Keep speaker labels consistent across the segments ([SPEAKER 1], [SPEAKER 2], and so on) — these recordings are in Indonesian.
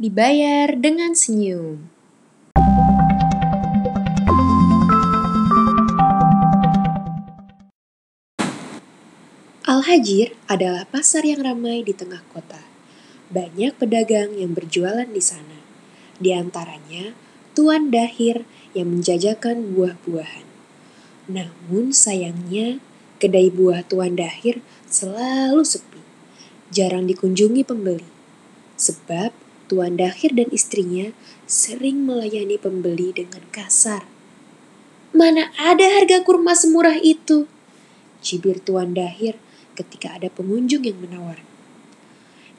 [SPEAKER 1] dibayar dengan senyum. Al-Hajir adalah pasar yang ramai di tengah kota. Banyak pedagang yang berjualan di sana. Di antaranya, Tuan Dahir yang menjajakan buah-buahan. Namun sayangnya, kedai buah Tuan Dahir selalu sepi. Jarang dikunjungi pembeli. Sebab Tuan Dahir dan istrinya sering melayani pembeli dengan kasar. Mana ada harga kurma semurah itu? Cibir Tuan Dahir ketika ada pengunjung yang menawar.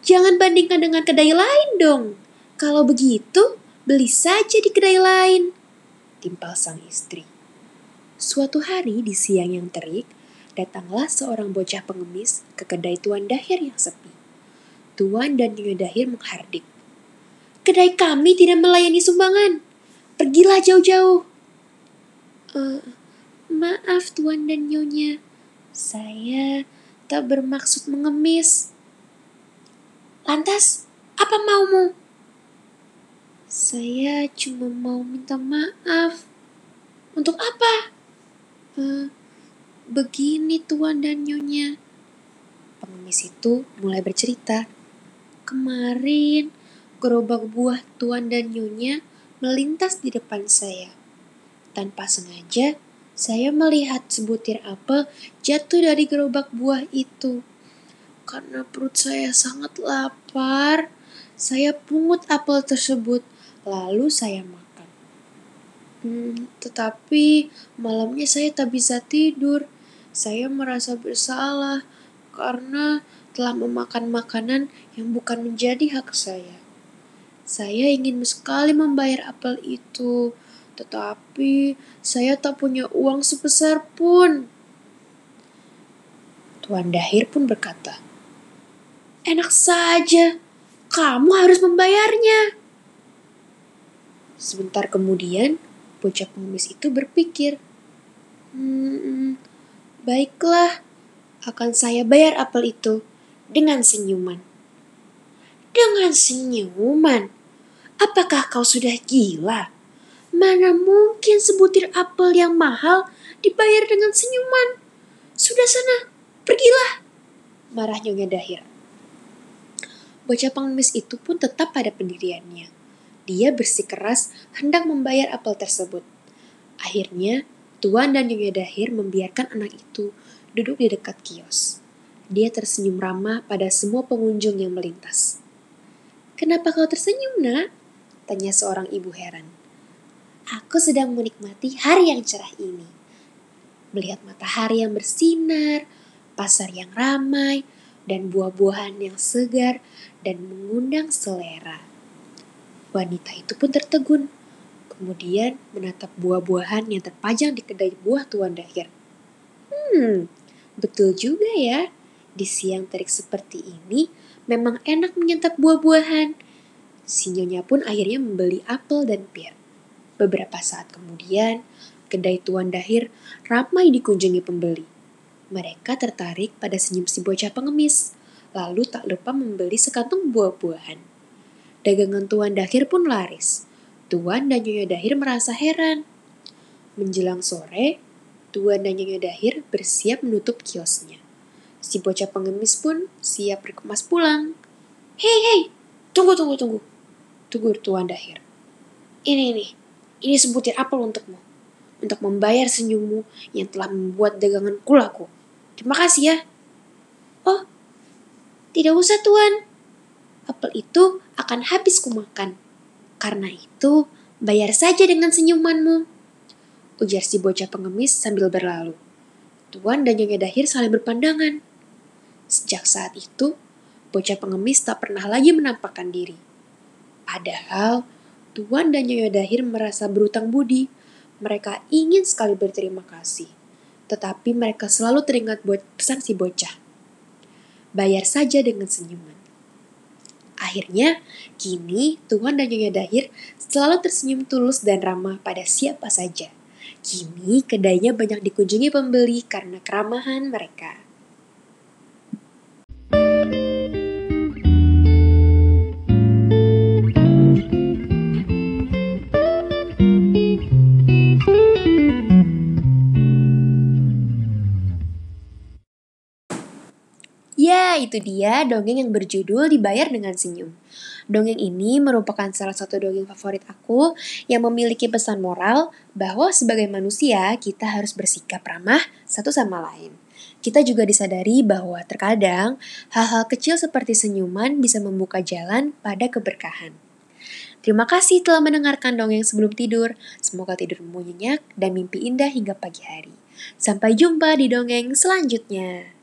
[SPEAKER 1] Jangan bandingkan dengan kedai lain dong. Kalau begitu, beli saja di kedai lain. Timpal sang istri. Suatu hari di siang yang terik, datanglah seorang bocah pengemis ke kedai Tuan Dahir yang sepi. Tuan dan Nyonya Dahir menghardik. Kedai kami tidak melayani sumbangan. Pergilah jauh-jauh. Uh, maaf Tuan dan Nyonya, saya tak bermaksud mengemis. Lantas, apa maumu? Saya cuma mau minta maaf. Untuk apa? Uh, begini Tuan dan Nyonya. Pengemis itu mulai bercerita. Kemarin, gerobak buah Tuan dan Nyonya melintas di depan saya. Tanpa sengaja, saya melihat sebutir apel jatuh dari gerobak buah itu. Karena perut saya sangat lapar, saya pungut apel tersebut, lalu saya makan. Hmm, tetapi malamnya saya tak bisa tidur. Saya merasa bersalah karena telah memakan makanan yang bukan menjadi hak saya. Saya ingin sekali membayar apel itu, tetapi saya tak punya uang sebesar pun. Tuan Dahir pun berkata, Enak saja, kamu harus membayarnya. Sebentar kemudian, bocah pengemis itu berpikir, Hmm, baiklah, akan saya bayar apel itu dengan senyuman. Dengan senyuman? Apakah kau sudah gila? Mana mungkin sebutir apel yang mahal dibayar dengan senyuman? Sudah sana, pergilah. Marah Nyonya Dahir. Bocah pengemis itu pun tetap pada pendiriannya. Dia bersikeras hendak membayar apel tersebut. Akhirnya, Tuan dan Nyonya Dahir membiarkan anak itu duduk di dekat kios. Dia tersenyum ramah pada semua pengunjung yang melintas. Kenapa kau tersenyum, nak? Tanya seorang ibu heran. Aku sedang menikmati hari yang cerah ini. Melihat matahari yang bersinar, pasar yang ramai, dan buah-buahan yang segar dan mengundang selera. Wanita itu pun tertegun, kemudian menatap buah-buahan yang terpajang di kedai buah Tuan Dahir. Hmm, betul juga ya. Di siang terik seperti ini, memang enak menyantap buah-buahan Sinyonya pun akhirnya membeli apel dan pir. Beberapa saat kemudian, kedai Tuan Dahir ramai dikunjungi pembeli. Mereka tertarik pada senyum si bocah pengemis, lalu tak lupa membeli sekantung buah-buahan. Dagangan Tuan Dahir pun laris. Tuan dan Nyonya Dahir merasa heran. Menjelang sore, Tuan dan Nyonya Dahir bersiap menutup kiosnya. Si bocah pengemis pun siap berkemas pulang. Hei, hei, tunggu, tunggu, tunggu. Tugur Tuan Dahir. Ini, ini, ini sebutir apel untukmu. Untuk membayar senyummu yang telah membuat dagangan kulaku. Terima kasih ya. Oh, tidak usah tuan. Apel itu akan habis kumakan. Karena itu, bayar saja dengan senyumanmu. Ujar si bocah pengemis sambil berlalu. Tuan dan Nyonya Dahir saling berpandangan. Sejak saat itu, bocah pengemis tak pernah lagi menampakkan diri. Padahal Tuan dan Nyonya Dahir merasa berutang budi. Mereka ingin sekali berterima kasih. Tetapi mereka selalu teringat buat pesan si bocah. Bayar saja dengan senyuman. Akhirnya, kini Tuan dan Nyonya Dahir selalu tersenyum tulus dan ramah pada siapa saja. Kini kedainya banyak dikunjungi pembeli karena keramahan mereka. Itu dia dongeng yang berjudul Dibayar dengan Senyum. Dongeng ini merupakan salah satu dongeng favorit aku yang memiliki pesan moral bahwa sebagai manusia kita harus bersikap ramah satu sama lain. Kita juga disadari bahwa terkadang hal-hal kecil seperti senyuman bisa membuka jalan pada keberkahan. Terima kasih telah mendengarkan dongeng sebelum tidur. Semoga tidurmu nyenyak dan mimpi indah hingga pagi hari. Sampai jumpa di dongeng selanjutnya.